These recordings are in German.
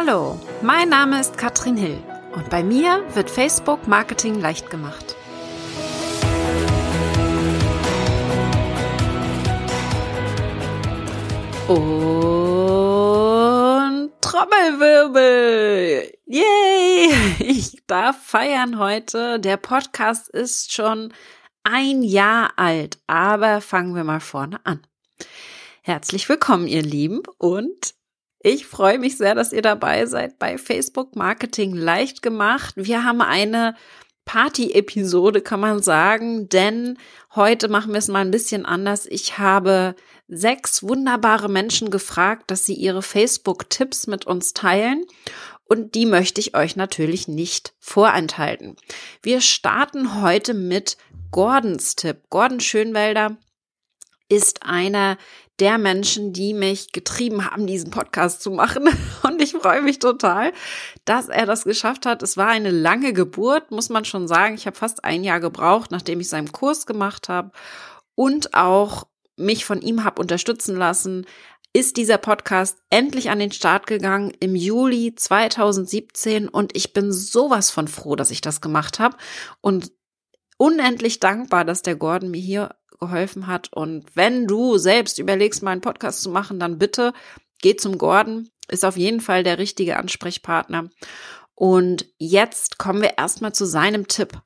Hallo, mein Name ist Katrin Hill und bei mir wird Facebook Marketing leicht gemacht. Und Trommelwirbel! Yay! Ich darf feiern heute. Der Podcast ist schon ein Jahr alt, aber fangen wir mal vorne an. Herzlich willkommen, ihr Lieben, und ich freue mich sehr, dass ihr dabei seid bei Facebook Marketing leicht gemacht. Wir haben eine Party-Episode, kann man sagen, denn heute machen wir es mal ein bisschen anders. Ich habe sechs wunderbare Menschen gefragt, dass sie ihre Facebook-Tipps mit uns teilen. Und die möchte ich euch natürlich nicht vorenthalten. Wir starten heute mit Gordons Tipp. Gordon Schönwelder ist einer der Menschen, die mich getrieben haben, diesen Podcast zu machen. Und ich freue mich total, dass er das geschafft hat. Es war eine lange Geburt, muss man schon sagen. Ich habe fast ein Jahr gebraucht, nachdem ich seinen Kurs gemacht habe und auch mich von ihm habe unterstützen lassen, ist dieser Podcast endlich an den Start gegangen im Juli 2017 und ich bin sowas von froh, dass ich das gemacht habe und unendlich dankbar, dass der Gordon mir hier geholfen hat. Und wenn du selbst überlegst, mal einen Podcast zu machen, dann bitte geh zum Gordon. Ist auf jeden Fall der richtige Ansprechpartner. Und jetzt kommen wir erstmal zu seinem Tipp.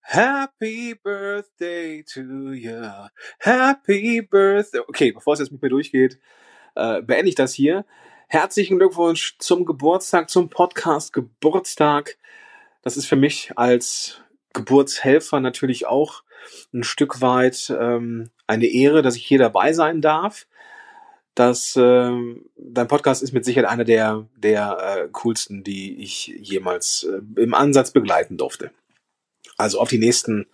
Happy Birthday to you. Happy Birthday. Okay, bevor es jetzt mit mir durchgeht, äh, beende ich das hier. Herzlichen Glückwunsch zum Geburtstag, zum Podcast Geburtstag. Das ist für mich als Geburtshelfer natürlich auch ein Stück weit ähm, eine Ehre, dass ich hier dabei sein darf. Das, äh, dein Podcast ist mit Sicherheit einer der, der äh, coolsten, die ich jemals äh, im Ansatz begleiten durfte. Also auf die nächsten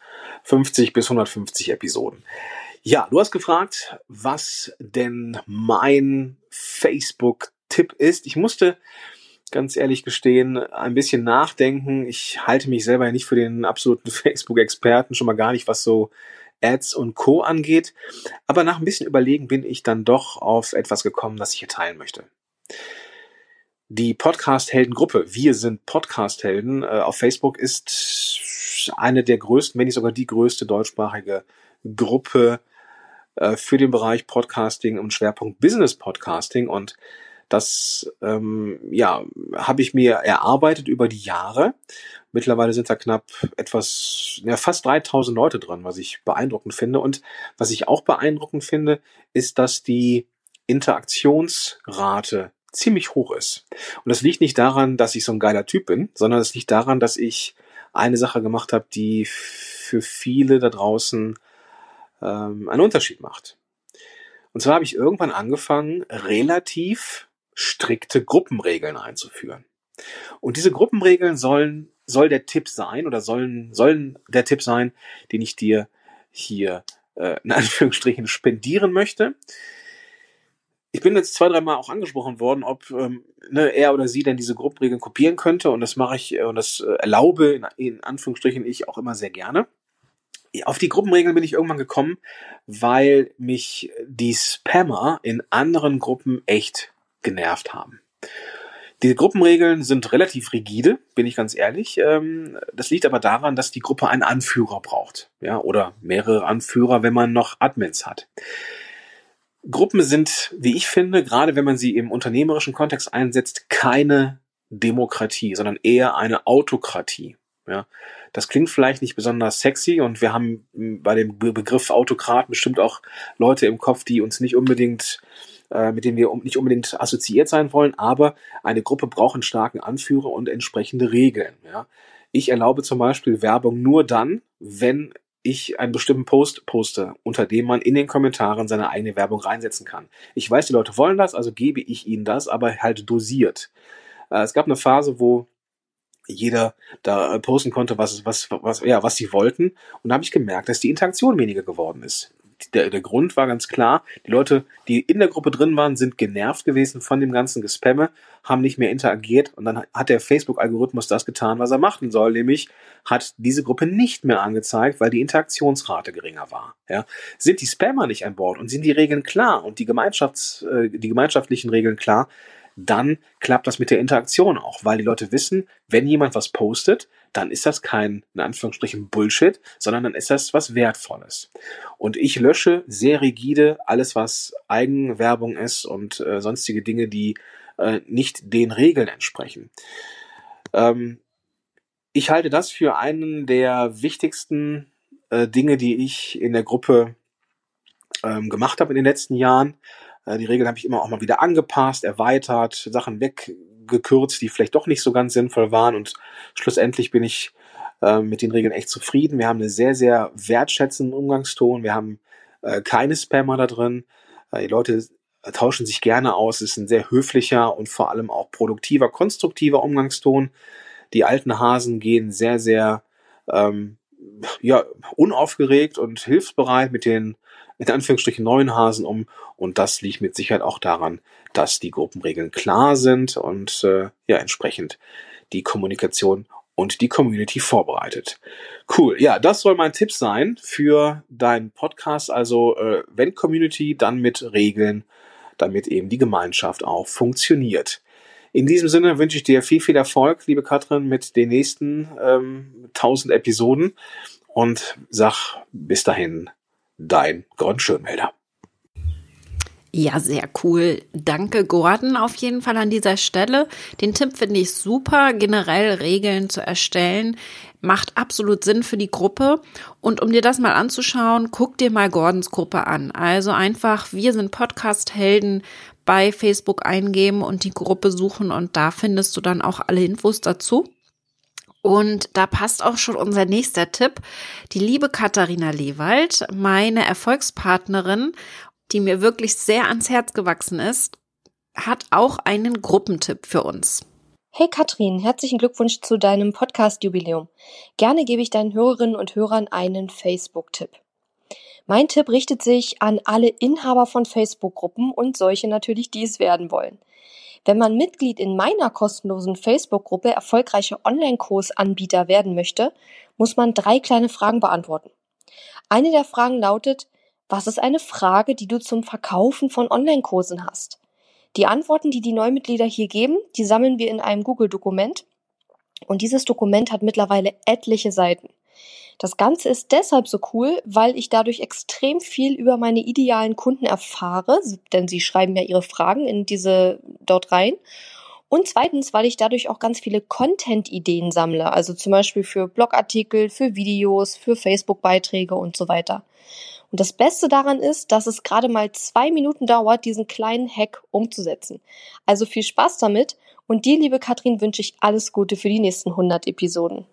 50 bis 150 Episoden. Ja, du hast gefragt, was denn mein Facebook-Tipp ist. Ich musste ganz ehrlich gestehen, ein bisschen nachdenken. Ich halte mich selber ja nicht für den absoluten Facebook-Experten, schon mal gar nicht, was so Ads und Co. angeht. Aber nach ein bisschen Überlegen bin ich dann doch auf etwas gekommen, das ich hier teilen möchte. Die Podcast-Helden-Gruppe, wir sind Podcast-Helden, äh, auf Facebook ist eine der größten, wenn nicht sogar die größte deutschsprachige Gruppe äh, für den Bereich Podcasting und Schwerpunkt Business Podcasting. Und das ähm, ja, habe ich mir erarbeitet über die Jahre. Mittlerweile sind da knapp etwas, ja, fast 3000 Leute dran, was ich beeindruckend finde. Und was ich auch beeindruckend finde, ist, dass die Interaktionsrate ziemlich hoch ist. Und das liegt nicht daran, dass ich so ein geiler Typ bin, sondern es liegt daran, dass ich eine Sache gemacht habe, die für viele da draußen ähm, einen Unterschied macht. Und zwar habe ich irgendwann angefangen, relativ strikte Gruppenregeln einzuführen. Und diese Gruppenregeln sollen, soll der Tipp sein oder sollen, sollen der Tipp sein, den ich dir hier äh, in Anführungsstrichen spendieren möchte. Ich bin jetzt zwei, dreimal auch angesprochen worden, ob ähm, ne, er oder sie denn diese Gruppenregeln kopieren könnte und das mache ich äh, und das äh, erlaube in, in Anführungsstrichen ich auch immer sehr gerne. Auf die Gruppenregeln bin ich irgendwann gekommen, weil mich die Spammer in anderen Gruppen echt genervt haben. Die Gruppenregeln sind relativ rigide, bin ich ganz ehrlich. Ähm, das liegt aber daran, dass die Gruppe einen Anführer braucht, ja, oder mehrere Anführer, wenn man noch Admins hat. Gruppen sind, wie ich finde, gerade wenn man sie im unternehmerischen Kontext einsetzt, keine Demokratie, sondern eher eine Autokratie. Ja, das klingt vielleicht nicht besonders sexy und wir haben bei dem Begriff Autokrat bestimmt auch Leute im Kopf, die uns nicht unbedingt äh, mit denen wir nicht unbedingt assoziiert sein wollen, aber eine Gruppe braucht einen starken Anführer und entsprechende Regeln. Ja. Ich erlaube zum Beispiel Werbung nur dann, wenn ich einen bestimmten Post poste, unter dem man in den Kommentaren seine eigene Werbung reinsetzen kann. Ich weiß, die Leute wollen das, also gebe ich ihnen das, aber halt dosiert. Äh, es gab eine Phase, wo jeder da posten konnte, was, was, was, ja, was sie wollten. Und da habe ich gemerkt, dass die Interaktion weniger geworden ist der, der Grund war ganz klar, die Leute, die in der Gruppe drin waren, sind genervt gewesen von dem ganzen Gespamme, haben nicht mehr interagiert und dann hat der Facebook-Algorithmus das getan, was er machen soll, nämlich hat diese Gruppe nicht mehr angezeigt, weil die Interaktionsrate geringer war. Ja. Sind die Spammer nicht an Bord und sind die Regeln klar und die, Gemeinschafts-, äh, die gemeinschaftlichen Regeln klar, dann klappt das mit der Interaktion auch, weil die Leute wissen, wenn jemand was postet, dann ist das kein, in Anführungsstrichen, Bullshit, sondern dann ist das was Wertvolles. Und ich lösche sehr rigide alles, was Eigenwerbung ist und äh, sonstige Dinge, die äh, nicht den Regeln entsprechen. Ähm, ich halte das für einen der wichtigsten äh, Dinge, die ich in der Gruppe ähm, gemacht habe in den letzten Jahren. Äh, die Regeln habe ich immer auch mal wieder angepasst, erweitert, Sachen weggekürzt, die vielleicht doch nicht so ganz sinnvoll waren. Und schlussendlich bin ich äh, mit den Regeln echt zufrieden. Wir haben einen sehr, sehr wertschätzenden Umgangston. Wir haben äh, keine Spammer da drin. Die Leute tauschen sich gerne aus. Es ist ein sehr höflicher und vor allem auch produktiver, konstruktiver Umgangston. Die alten Hasen gehen sehr, sehr ähm, ja, unaufgeregt und hilfsbereit mit den in Anführungsstrichen neuen Hasen um. Und das liegt mit Sicherheit auch daran, dass die Gruppenregeln klar sind und äh, ja entsprechend die Kommunikation und die Community vorbereitet. Cool. Ja, das soll mein Tipp sein für deinen Podcast. Also äh, wenn Community, dann mit Regeln, damit eben die Gemeinschaft auch funktioniert. In diesem Sinne wünsche ich dir viel, viel Erfolg, liebe Katrin, mit den nächsten ähm, 1000 Episoden und sag bis dahin dein Gordon Schönmelder. Ja, sehr cool. Danke, Gordon, auf jeden Fall an dieser Stelle. Den Tipp finde ich super. Generell Regeln zu erstellen macht absolut Sinn für die Gruppe. Und um dir das mal anzuschauen, guck dir mal Gordons Gruppe an. Also einfach, wir sind Podcast-Helden bei Facebook eingeben und die Gruppe suchen und da findest du dann auch alle Infos dazu. Und da passt auch schon unser nächster Tipp. Die liebe Katharina Lewald, meine Erfolgspartnerin, die mir wirklich sehr ans Herz gewachsen ist, hat auch einen Gruppentipp für uns. Hey Katrin, herzlichen Glückwunsch zu deinem Podcast-Jubiläum. Gerne gebe ich deinen Hörerinnen und Hörern einen Facebook-Tipp. Mein Tipp richtet sich an alle Inhaber von Facebook-Gruppen und solche natürlich, die es werden wollen. Wenn man Mitglied in meiner kostenlosen Facebook-Gruppe erfolgreiche Online-Kursanbieter werden möchte, muss man drei kleine Fragen beantworten. Eine der Fragen lautet, was ist eine Frage, die du zum Verkaufen von Online-Kursen hast? Die Antworten, die die Neumitglieder hier geben, die sammeln wir in einem Google-Dokument. Und dieses Dokument hat mittlerweile etliche Seiten. Das Ganze ist deshalb so cool, weil ich dadurch extrem viel über meine idealen Kunden erfahre, denn sie schreiben ja ihre Fragen in diese dort rein. Und zweitens, weil ich dadurch auch ganz viele Content-Ideen sammle, also zum Beispiel für Blogartikel, für Videos, für Facebook-Beiträge und so weiter. Und das Beste daran ist, dass es gerade mal zwei Minuten dauert, diesen kleinen Hack umzusetzen. Also viel Spaß damit und dir, liebe Katrin, wünsche ich alles Gute für die nächsten 100 Episoden.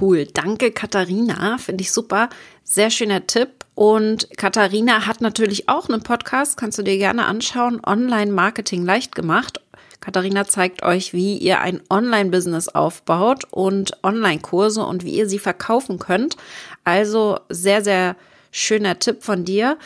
Cool, danke Katharina, finde ich super. Sehr schöner Tipp. Und Katharina hat natürlich auch einen Podcast, kannst du dir gerne anschauen. Online-Marketing leicht gemacht. Katharina zeigt euch, wie ihr ein Online-Business aufbaut und Online-Kurse und wie ihr sie verkaufen könnt. Also sehr, sehr schöner Tipp von dir.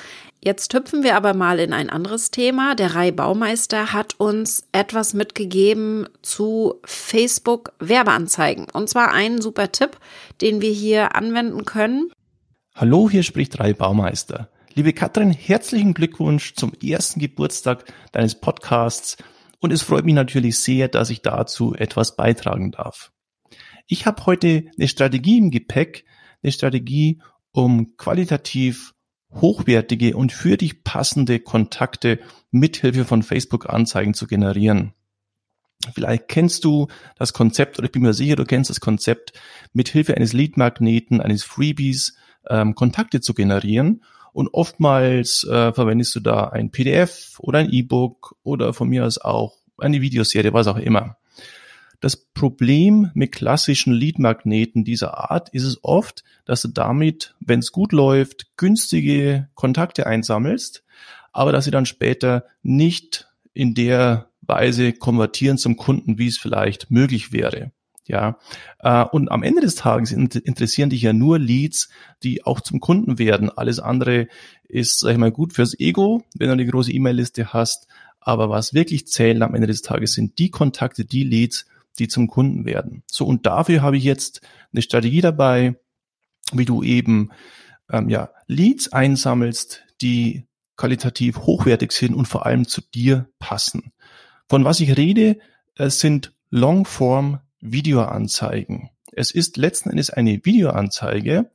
Jetzt hüpfen wir aber mal in ein anderes Thema. Der Rai Baumeister hat uns etwas mitgegeben zu Facebook Werbeanzeigen. Und zwar einen super Tipp, den wir hier anwenden können. Hallo, hier spricht Rai Baumeister. Liebe Katrin, herzlichen Glückwunsch zum ersten Geburtstag deines Podcasts und es freut mich natürlich sehr, dass ich dazu etwas beitragen darf. Ich habe heute eine Strategie im Gepäck, eine Strategie, um qualitativ hochwertige und für dich passende Kontakte mithilfe von Facebook-Anzeigen zu generieren. Vielleicht kennst du das Konzept, oder ich bin mir sicher, du kennst das Konzept, mithilfe eines Lead-Magneten, eines Freebies ähm, Kontakte zu generieren. Und oftmals äh, verwendest du da ein PDF oder ein E-Book oder von mir aus auch eine Videoserie, was auch immer. Das Problem mit klassischen Lead-Magneten dieser Art ist es oft, dass du damit, wenn es gut läuft, günstige Kontakte einsammelst, aber dass sie dann später nicht in der Weise konvertieren zum Kunden, wie es vielleicht möglich wäre. Ja, äh, und am Ende des Tages interessieren dich ja nur Leads, die auch zum Kunden werden. Alles andere ist, sag ich mal, gut fürs Ego, wenn du eine große E-Mail-Liste hast. Aber was wirklich zählt am Ende des Tages sind die Kontakte, die Leads, die zum Kunden werden. So, und dafür habe ich jetzt eine Strategie dabei, wie du eben ähm, ja, Leads einsammelst, die qualitativ hochwertig sind und vor allem zu dir passen. Von was ich rede, es sind Longform Videoanzeigen. Es ist letzten Endes eine Videoanzeige,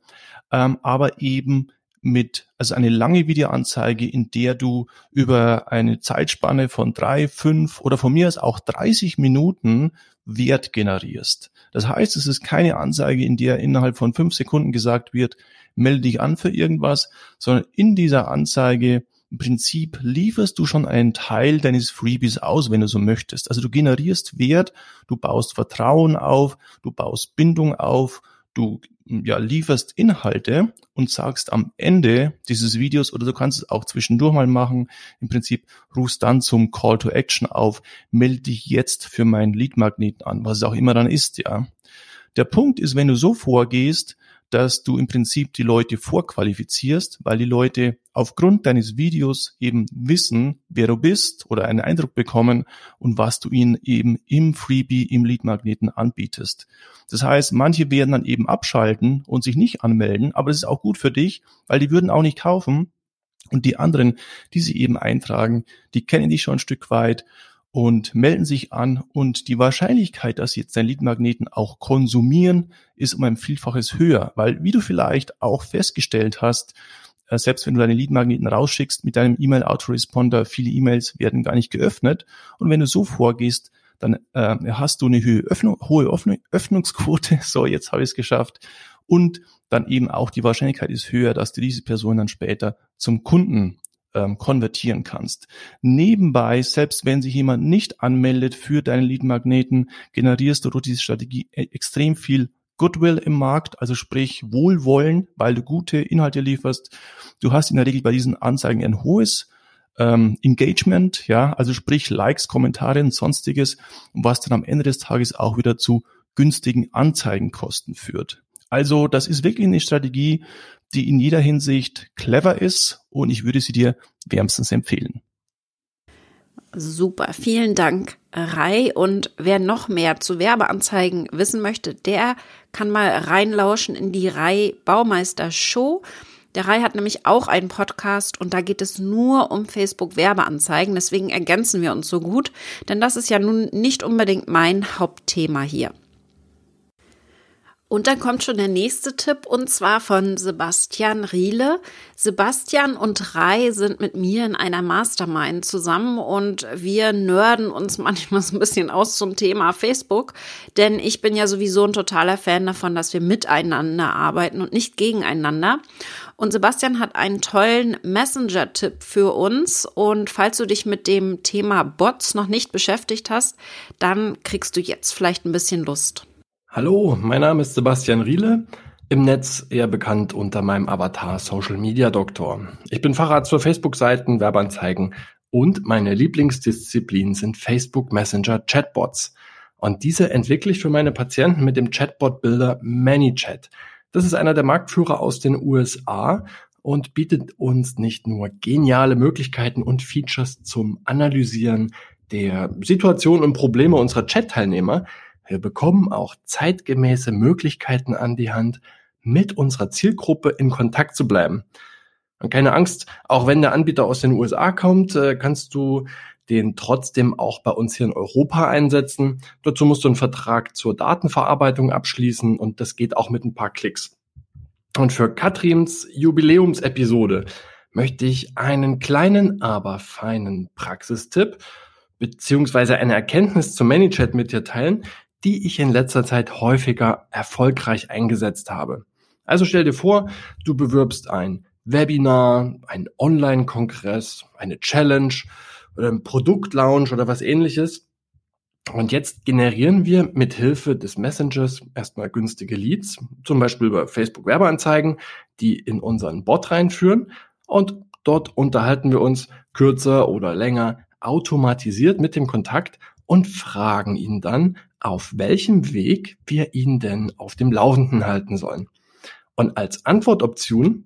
ähm, aber eben mit, also eine lange Videoanzeige, in der du über eine Zeitspanne von drei, fünf oder von mir aus auch 30 Minuten Wert generierst. Das heißt, es ist keine Anzeige, in der innerhalb von fünf Sekunden gesagt wird, melde dich an für irgendwas, sondern in dieser Anzeige im Prinzip lieferst du schon einen Teil deines Freebies aus, wenn du so möchtest. Also du generierst Wert, du baust Vertrauen auf, du baust Bindung auf, du ja, lieferst Inhalte und sagst am Ende dieses Videos oder du kannst es auch zwischendurch mal machen. Im Prinzip rufst dann zum Call to Action auf, melde dich jetzt für meinen Lead-Magneten an, was es auch immer dann ist, ja. Der Punkt ist, wenn du so vorgehst, dass du im Prinzip die Leute vorqualifizierst, weil die Leute aufgrund deines Videos eben wissen, wer du bist oder einen Eindruck bekommen und was du ihnen eben im Freebie, im Leadmagneten anbietest. Das heißt, manche werden dann eben abschalten und sich nicht anmelden, aber das ist auch gut für dich, weil die würden auch nicht kaufen. Und die anderen, die sie eben eintragen, die kennen dich schon ein Stück weit und melden sich an. Und die Wahrscheinlichkeit, dass sie jetzt deinen Leadmagneten auch konsumieren, ist um ein Vielfaches höher, weil wie du vielleicht auch festgestellt hast, äh, selbst wenn du deine Leadmagneten rausschickst mit deinem E-Mail-Autoresponder, viele E-Mails werden gar nicht geöffnet. Und wenn du so vorgehst, dann äh, hast du eine hohe, Öffnung, hohe Öffnungsquote, so jetzt habe ich es geschafft. Und dann eben auch die Wahrscheinlichkeit ist höher, dass du diese Person dann später zum Kunden ähm, konvertieren kannst. Nebenbei, selbst wenn sich jemand nicht anmeldet für deinen Lead-Magneten, generierst du durch diese Strategie e-, extrem viel Goodwill im Markt, also sprich Wohlwollen, weil du gute Inhalte lieferst. Du hast in der Regel bei diesen Anzeigen ein hohes ähm, Engagement, ja, also sprich Likes, Kommentare und sonstiges, was dann am Ende des Tages auch wieder zu günstigen Anzeigenkosten führt. Also das ist wirklich eine Strategie, die in jeder Hinsicht clever ist und ich würde sie dir wärmstens empfehlen. Super, vielen Dank, Rai. Und wer noch mehr zu Werbeanzeigen wissen möchte, der kann mal reinlauschen in die Rai Baumeister Show. Der Rai hat nämlich auch einen Podcast und da geht es nur um Facebook Werbeanzeigen. Deswegen ergänzen wir uns so gut, denn das ist ja nun nicht unbedingt mein Hauptthema hier. Und dann kommt schon der nächste Tipp und zwar von Sebastian Riele. Sebastian und Rai sind mit mir in einer Mastermind zusammen und wir nörden uns manchmal so ein bisschen aus zum Thema Facebook, denn ich bin ja sowieso ein totaler Fan davon, dass wir miteinander arbeiten und nicht gegeneinander. Und Sebastian hat einen tollen Messenger-Tipp für uns. Und falls du dich mit dem Thema Bots noch nicht beschäftigt hast, dann kriegst du jetzt vielleicht ein bisschen Lust. Hallo, mein Name ist Sebastian Riele, im Netz eher bekannt unter meinem Avatar Social Media Doktor. Ich bin Facharzt für Facebook-Seiten, Werbeanzeigen und meine Lieblingsdisziplin sind Facebook Messenger Chatbots. Und diese entwickle ich für meine Patienten mit dem Chatbot-Builder ManyChat. Das ist einer der Marktführer aus den USA und bietet uns nicht nur geniale Möglichkeiten und Features zum Analysieren der Situation und Probleme unserer Chat-Teilnehmer, wir bekommen auch zeitgemäße Möglichkeiten an die Hand, mit unserer Zielgruppe in Kontakt zu bleiben. Und keine Angst, auch wenn der Anbieter aus den USA kommt, äh, kannst du den trotzdem auch bei uns hier in Europa einsetzen. Dazu musst du einen Vertrag zur Datenverarbeitung abschließen und das geht auch mit ein paar Klicks. Und für Katrins Jubiläumsepisode möchte ich einen kleinen, aber feinen Praxistipp beziehungsweise eine Erkenntnis zum ManyChat mit dir teilen, die ich in letzter Zeit häufiger erfolgreich eingesetzt habe. Also stell dir vor, du bewirbst ein Webinar, ein Online-Kongress, eine Challenge oder ein Produktlaunch oder was ähnliches. Und jetzt generieren wir mit Hilfe des Messengers erstmal günstige Leads, zum Beispiel über Facebook Werbeanzeigen, die in unseren Bot reinführen. Und dort unterhalten wir uns kürzer oder länger automatisiert mit dem Kontakt und fragen ihn dann, auf welchem Weg wir ihn denn auf dem Laufenden halten sollen. Und als Antwortoption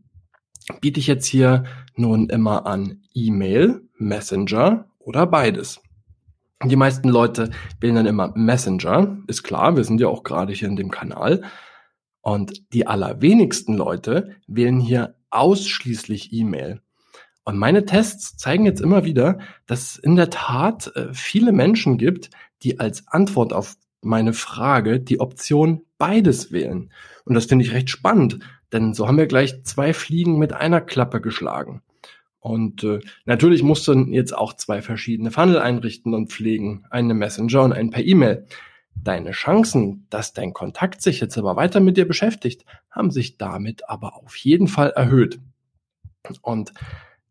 biete ich jetzt hier nun immer an E-Mail, Messenger oder beides. Die meisten Leute wählen dann immer Messenger, ist klar, wir sind ja auch gerade hier in dem Kanal. Und die allerwenigsten Leute wählen hier ausschließlich E-Mail. Und meine Tests zeigen jetzt immer wieder, dass es in der Tat äh, viele Menschen gibt, die als Antwort auf meine Frage die Option beides wählen. Und das finde ich recht spannend, denn so haben wir gleich zwei Fliegen mit einer Klappe geschlagen. Und äh, natürlich musst du jetzt auch zwei verschiedene Funnel einrichten und pflegen, eine Messenger und einen per E-Mail. Deine Chancen, dass dein Kontakt sich jetzt aber weiter mit dir beschäftigt, haben sich damit aber auf jeden Fall erhöht. Und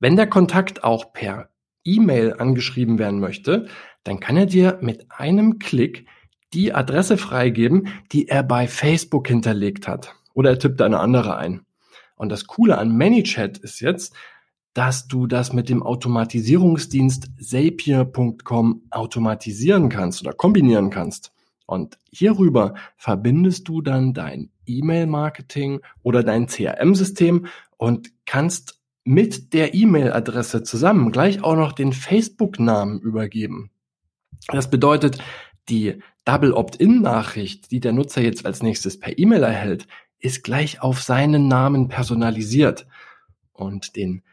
wenn der Kontakt auch per E-Mail angeschrieben werden möchte, dann kann er dir mit einem Klick die Adresse freigeben, die er bei Facebook hinterlegt hat. Oder er tippt eine andere ein. Und das Coole an ManyChat ist jetzt, dass du das mit dem Automatisierungsdienst Zapier.com automatisieren kannst oder kombinieren kannst. Und hierüber verbindest du dann dein E-Mail-Marketing oder dein CRM-System und kannst mit der E-Mail-Adresse zusammen gleich auch noch den Facebook-Namen übergeben. Das bedeutet, die Double Opt-in-Nachricht, die der Nutzer jetzt als nächstes per E-Mail erhält, ist gleich auf seinen Namen personalisiert. Und den,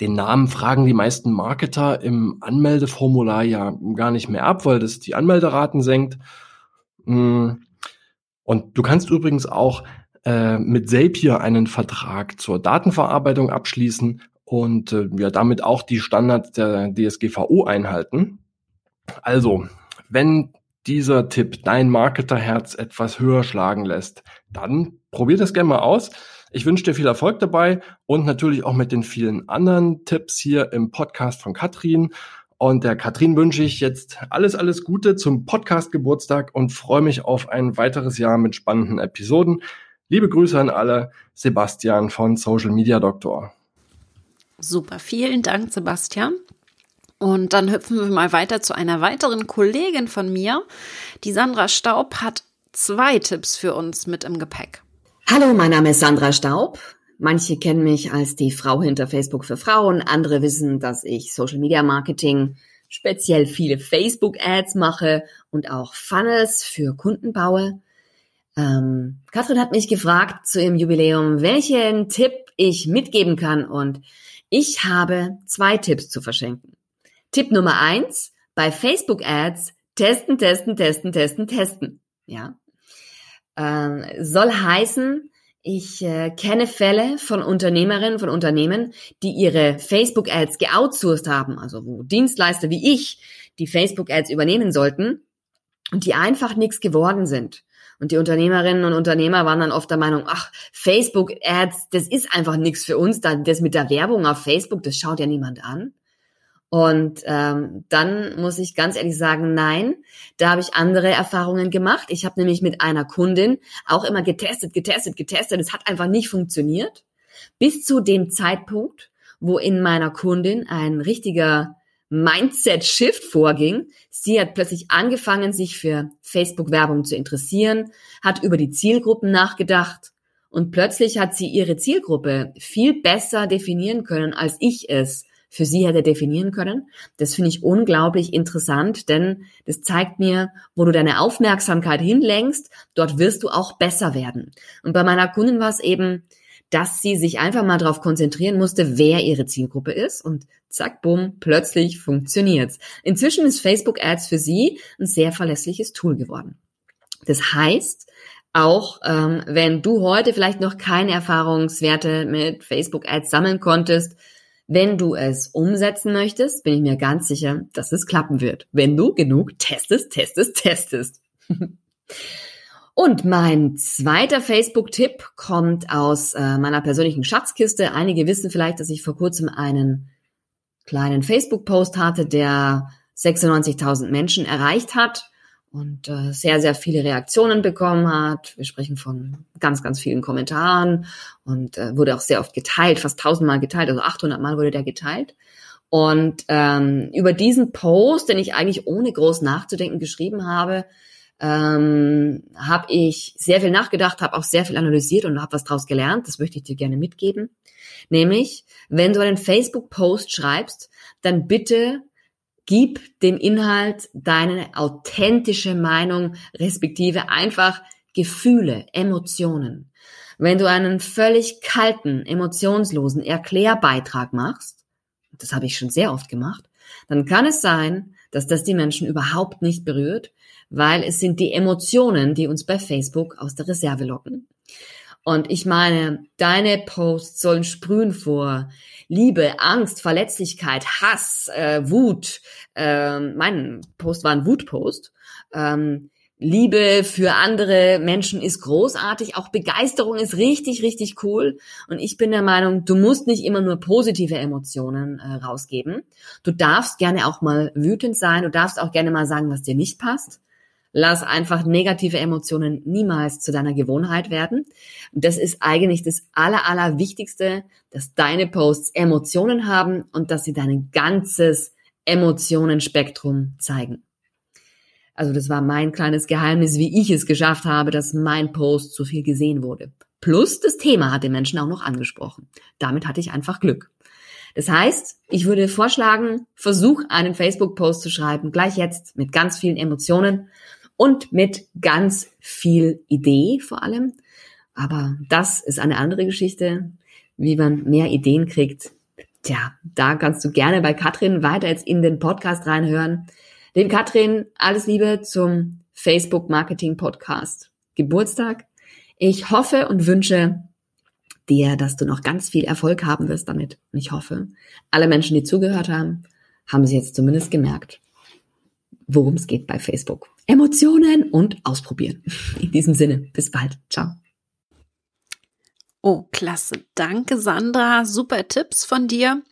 den Namen fragen die meisten Marketer im Anmeldeformular ja gar nicht mehr ab, weil das die Anmelderaten senkt. Mm. Und du kannst übrigens auch äh, mit Zapier einen Vertrag zur Datenverarbeitung abschließen und äh, ja damit auch die Standards der DSGVO einhalten. Also, wenn dieser Tipp dein Marketerherz etwas höher schlagen lässt, dann probier das gerne mal aus. Ich wünsche dir viel Erfolg dabei und natürlich auch mit den vielen anderen Tipps hier im Podcast von Katrin. Und der Katrin wünsche ich jetzt alles, alles Gute zum Podcast Geburtstag und freue mich auf ein weiteres Jahr mit spannenden Episoden. Liebe Grüße an alle, Sebastian von Social Media Doktor. Super, vielen Dank, Sebastian. Und dann hüpfen wir mal weiter zu einer weiteren Kollegin von mir. Die Sandra Staub hat zwei Tipps für uns mit im Gepäck. Hallo, mein Name ist Sandra Staub. Manche kennen mich als die Frau hinter Facebook für Frauen. Andere wissen, dass ich Social Media Marketing, speziell viele Facebook Ads mache und auch Funnels für Kunden baue. Ähm, Katrin hat mich gefragt zu ihrem Jubiläum, welchen Tipp ich mitgeben kann und ich habe zwei Tipps zu verschenken. Tipp Nummer eins, bei Facebook Ads testen, testen, testen, testen, testen. Ja. Ähm, soll heißen, ich äh, kenne Fälle von Unternehmerinnen, von Unternehmen, die ihre Facebook Ads geoutsourced haben, also wo Dienstleister wie ich die Facebook Ads übernehmen sollten und die einfach nichts geworden sind. Und die Unternehmerinnen und Unternehmer waren dann oft der Meinung, ach, Facebook Ads, das ist einfach nichts für uns, das mit der Werbung auf Facebook, das schaut ja niemand an. Und ähm, dann muss ich ganz ehrlich sagen, nein, da habe ich andere Erfahrungen gemacht. Ich habe nämlich mit einer Kundin auch immer getestet, getestet, getestet. Es hat einfach nicht funktioniert. Bis zu dem Zeitpunkt, wo in meiner Kundin ein richtiger Mindset-Shift vorging. Sie hat plötzlich angefangen, sich für Facebook-Werbung zu interessieren, hat über die Zielgruppen nachgedacht und plötzlich hat sie ihre Zielgruppe viel besser definieren können, als ich es für sie hätte definieren können. Das finde ich unglaublich interessant, denn das zeigt mir, wo du deine Aufmerksamkeit hinlenkst, dort wirst du auch besser werden. Und bei meiner Kundin war es eben, dass sie sich einfach mal darauf konzentrieren musste, wer ihre Zielgruppe ist und zack, bumm, plötzlich funktioniert's. Inzwischen ist Facebook Ads für sie ein sehr verlässliches Tool geworden. Das heißt, auch ähm, wenn du heute vielleicht noch keine Erfahrungswerte mit Facebook Ads sammeln konntest, wenn du es umsetzen möchtest, bin ich mir ganz sicher, dass es klappen wird. Wenn du genug testest, testest, testest. Und mein zweiter Facebook-Tipp kommt aus äh, meiner persönlichen Schatzkiste. Einige wissen vielleicht, dass ich vor kurzem einen kleinen Facebook-Post hatte, der 96.000 Menschen erreicht hat und äh, sehr, sehr viele Reaktionen bekommen hat. Wir sprechen von ganz, ganz vielen Kommentaren und äh, wurde auch sehr oft geteilt, fast tausendmal geteilt, also 800 Mal wurde der geteilt. Und ähm, über diesen Post, den ich eigentlich ohne groß nachzudenken geschrieben habe, ähm, habe ich sehr viel nachgedacht, habe auch sehr viel analysiert und habe was daraus gelernt. Das möchte ich dir gerne mitgeben. Nämlich, wenn du einen Facebook-Post schreibst, dann bitte gib dem Inhalt deine authentische Meinung, respektive einfach Gefühle, Emotionen. Wenn du einen völlig kalten, emotionslosen Erklärbeitrag machst, das habe ich schon sehr oft gemacht, dann kann es sein, dass das die Menschen überhaupt nicht berührt, weil es sind die Emotionen, die uns bei Facebook aus der Reserve locken. Und ich meine, deine Posts sollen sprühen vor Liebe, Angst, Verletzlichkeit, Hass, äh, Wut. Ähm, mein Post war ein Wutpost. Ähm, Liebe für andere Menschen ist großartig, auch Begeisterung ist richtig, richtig cool. Und ich bin der Meinung, du musst nicht immer nur positive Emotionen äh, rausgeben. Du darfst gerne auch mal wütend sein, du darfst auch gerne mal sagen, was dir nicht passt. Lass einfach negative Emotionen niemals zu deiner Gewohnheit werden. Das ist eigentlich das aller, aller Wichtigste, dass deine Posts Emotionen haben und dass sie dein ganzes Emotionenspektrum zeigen. Also das war mein kleines Geheimnis, wie ich es geschafft habe, dass mein Post so viel gesehen wurde. Plus das Thema hat den Menschen auch noch angesprochen. Damit hatte ich einfach Glück. Das heißt, ich würde vorschlagen, versuch einen Facebook-Post zu schreiben, gleich jetzt mit ganz vielen Emotionen und mit ganz viel Idee vor allem. Aber das ist eine andere Geschichte, wie man mehr Ideen kriegt. Tja, da kannst du gerne bei Katrin weiter jetzt in den Podcast reinhören. Dem Katrin alles Liebe zum Facebook Marketing Podcast Geburtstag. Ich hoffe und wünsche dir, dass du noch ganz viel Erfolg haben wirst damit. Und ich hoffe, alle Menschen, die zugehört haben, haben sie jetzt zumindest gemerkt, worum es geht bei Facebook. Emotionen und ausprobieren. In diesem Sinne, bis bald. Ciao. Oh, klasse. Danke, Sandra. Super Tipps von dir.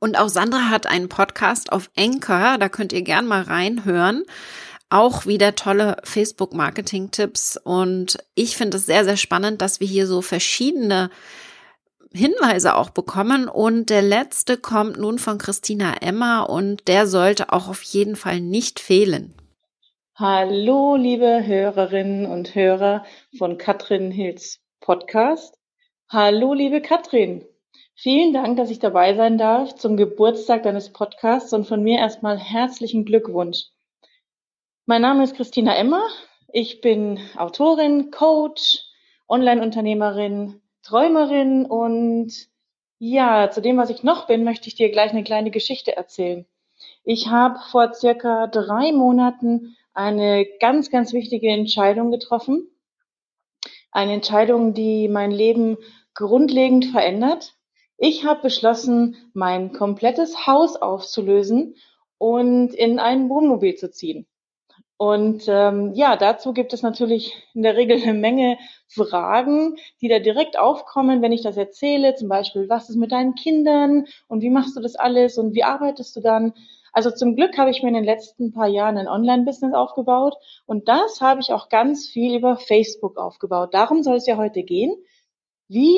Und auch Sandra hat einen Podcast auf Anchor, da könnt ihr gern mal reinhören. Auch wieder tolle Facebook-Marketing-Tipps. Und ich finde es sehr, sehr spannend, dass wir hier so verschiedene Hinweise auch bekommen. Und der letzte kommt nun von Christina Emma und der sollte auch auf jeden Fall nicht fehlen. Hallo, liebe Hörerinnen und Hörer von Katrin Hills Podcast. Hallo, liebe Katrin. Vielen Dank, dass ich dabei sein darf zum Geburtstag deines Podcasts und von mir erstmal herzlichen Glückwunsch. Mein Name ist Christina Emmer. Ich bin Autorin, Coach, Online-Unternehmerin, Träumerin und ja, zu dem, was ich noch bin, möchte ich dir gleich eine kleine Geschichte erzählen. Ich habe vor circa drei Monaten eine ganz, ganz wichtige Entscheidung getroffen. Eine Entscheidung, die mein Leben grundlegend verändert. Ich habe beschlossen, mein komplettes Haus aufzulösen und in ein Wohnmobil zu ziehen. Und ähm, ja, dazu gibt es natürlich in der Regel eine Menge Fragen, die da direkt aufkommen, wenn ich das erzähle. Zum Beispiel, was ist mit deinen Kindern und wie machst du das alles und wie arbeitest du dann? Also zum Glück habe ich mir in den letzten paar Jahren ein Online-Business aufgebaut und das habe ich auch ganz viel über Facebook aufgebaut. Darum soll es ja heute gehen. Wie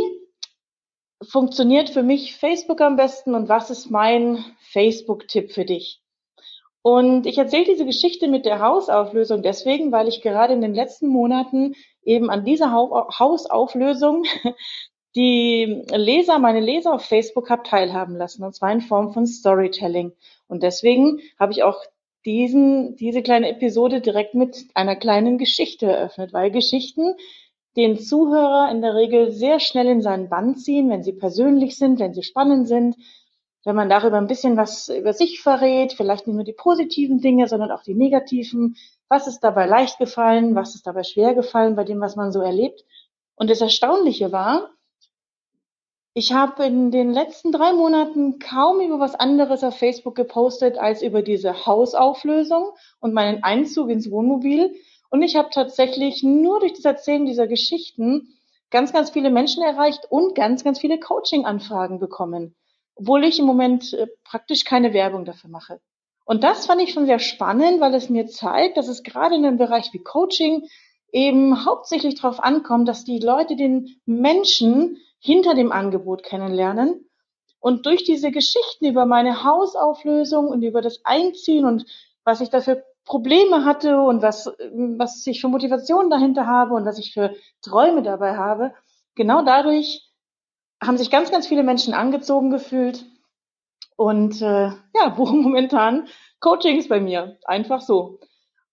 funktioniert für mich Facebook am besten und was ist mein Facebook-Tipp für dich? Und ich erzähle diese Geschichte mit der Hausauflösung deswegen, weil ich gerade in den letzten Monaten eben an dieser Hausauflösung die Leser, meine Leser auf Facebook habe teilhaben lassen, und zwar in Form von Storytelling. Und deswegen habe ich auch diesen, diese kleine Episode direkt mit einer kleinen Geschichte eröffnet, weil Geschichten den Zuhörer in der Regel sehr schnell in seinen Bann ziehen, wenn sie persönlich sind, wenn sie spannend sind, wenn man darüber ein bisschen was über sich verrät, vielleicht nicht nur die positiven Dinge, sondern auch die negativen. Was ist dabei leicht gefallen? Was ist dabei schwer gefallen bei dem, was man so erlebt? Und das Erstaunliche war, ich habe in den letzten drei Monaten kaum über was anderes auf Facebook gepostet als über diese Hausauflösung und meinen Einzug ins Wohnmobil. Und ich habe tatsächlich nur durch das Erzählen dieser Geschichten ganz, ganz viele Menschen erreicht und ganz, ganz viele Coaching-Anfragen bekommen, obwohl ich im Moment äh, praktisch keine Werbung dafür mache. Und das fand ich schon sehr spannend, weil es mir zeigt, dass es gerade in einem Bereich wie Coaching eben hauptsächlich darauf ankommt, dass die Leute den Menschen hinter dem Angebot kennenlernen Und durch diese Geschichten über meine Hausauflösung und über das Einziehen und was ich dafür Probleme hatte und was, was ich für Motivation dahinter habe und was ich für Träume dabei habe, genau dadurch haben sich ganz, ganz viele Menschen angezogen gefühlt und äh, ja, buchen momentan Coachings bei mir. Einfach so.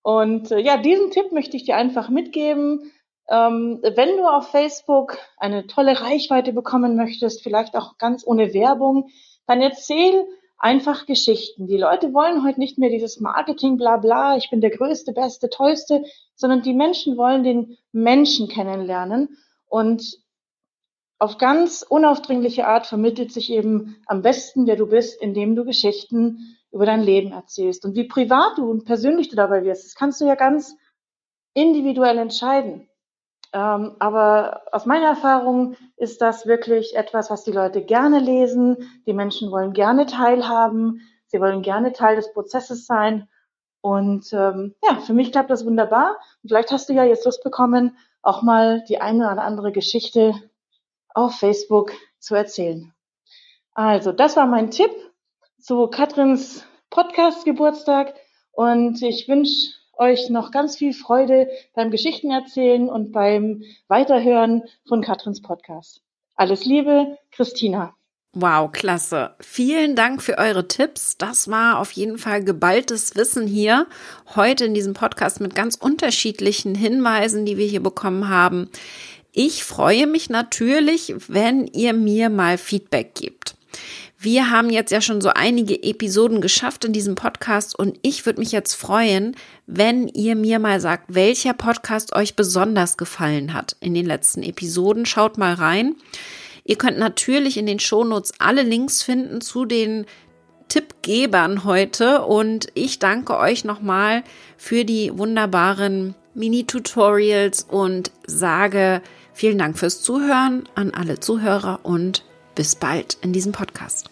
Und äh, ja, diesen Tipp möchte ich dir einfach mitgeben. Ähm, wenn du auf Facebook eine tolle Reichweite bekommen möchtest, vielleicht auch ganz ohne Werbung, dann erzähl einfach Geschichten. Die Leute wollen heute nicht mehr dieses Marketing, bla bla, ich bin der Größte, Beste, Tollste, sondern die Menschen wollen den Menschen kennenlernen. Und auf ganz unaufdringliche Art vermittelt sich eben am besten, wer du bist, indem du Geschichten über dein Leben erzählst. Und wie privat du und persönlich du dabei wirst, das kannst du ja ganz individuell entscheiden. Ähm, aber aus meiner Erfahrung ist das wirklich etwas, was die Leute gerne lesen. Die Menschen wollen gerne teilhaben. Sie wollen gerne Teil des Prozesses sein. Und ähm, ja, für mich klappt das wunderbar. Und vielleicht hast du ja jetzt Lust bekommen, auch mal die eine oder andere Geschichte auf Facebook zu erzählen. Also, das war mein Tipp zu Katrins Podcast Geburtstag und ich wünsche euch noch ganz viel Freude beim Geschichten erzählen und beim Weiterhören von Katrins Podcast. Alles Liebe, Christina. Wow, klasse. Vielen Dank für eure Tipps. Das war auf jeden Fall geballtes Wissen hier heute in diesem Podcast mit ganz unterschiedlichen Hinweisen, die wir hier bekommen haben. Ich freue mich natürlich, wenn ihr mir mal Feedback gebt. Wir haben jetzt ja schon so einige Episoden geschafft in diesem Podcast und ich würde mich jetzt freuen, wenn ihr mir mal sagt, welcher Podcast euch besonders gefallen hat in den letzten Episoden. Schaut mal rein. Ihr könnt natürlich in den Shownotes alle Links finden zu den Tippgebern heute und ich danke euch nochmal für die wunderbaren Mini-Tutorials und sage Vielen Dank fürs Zuhören an alle Zuhörer und bis bald in diesem Podcast.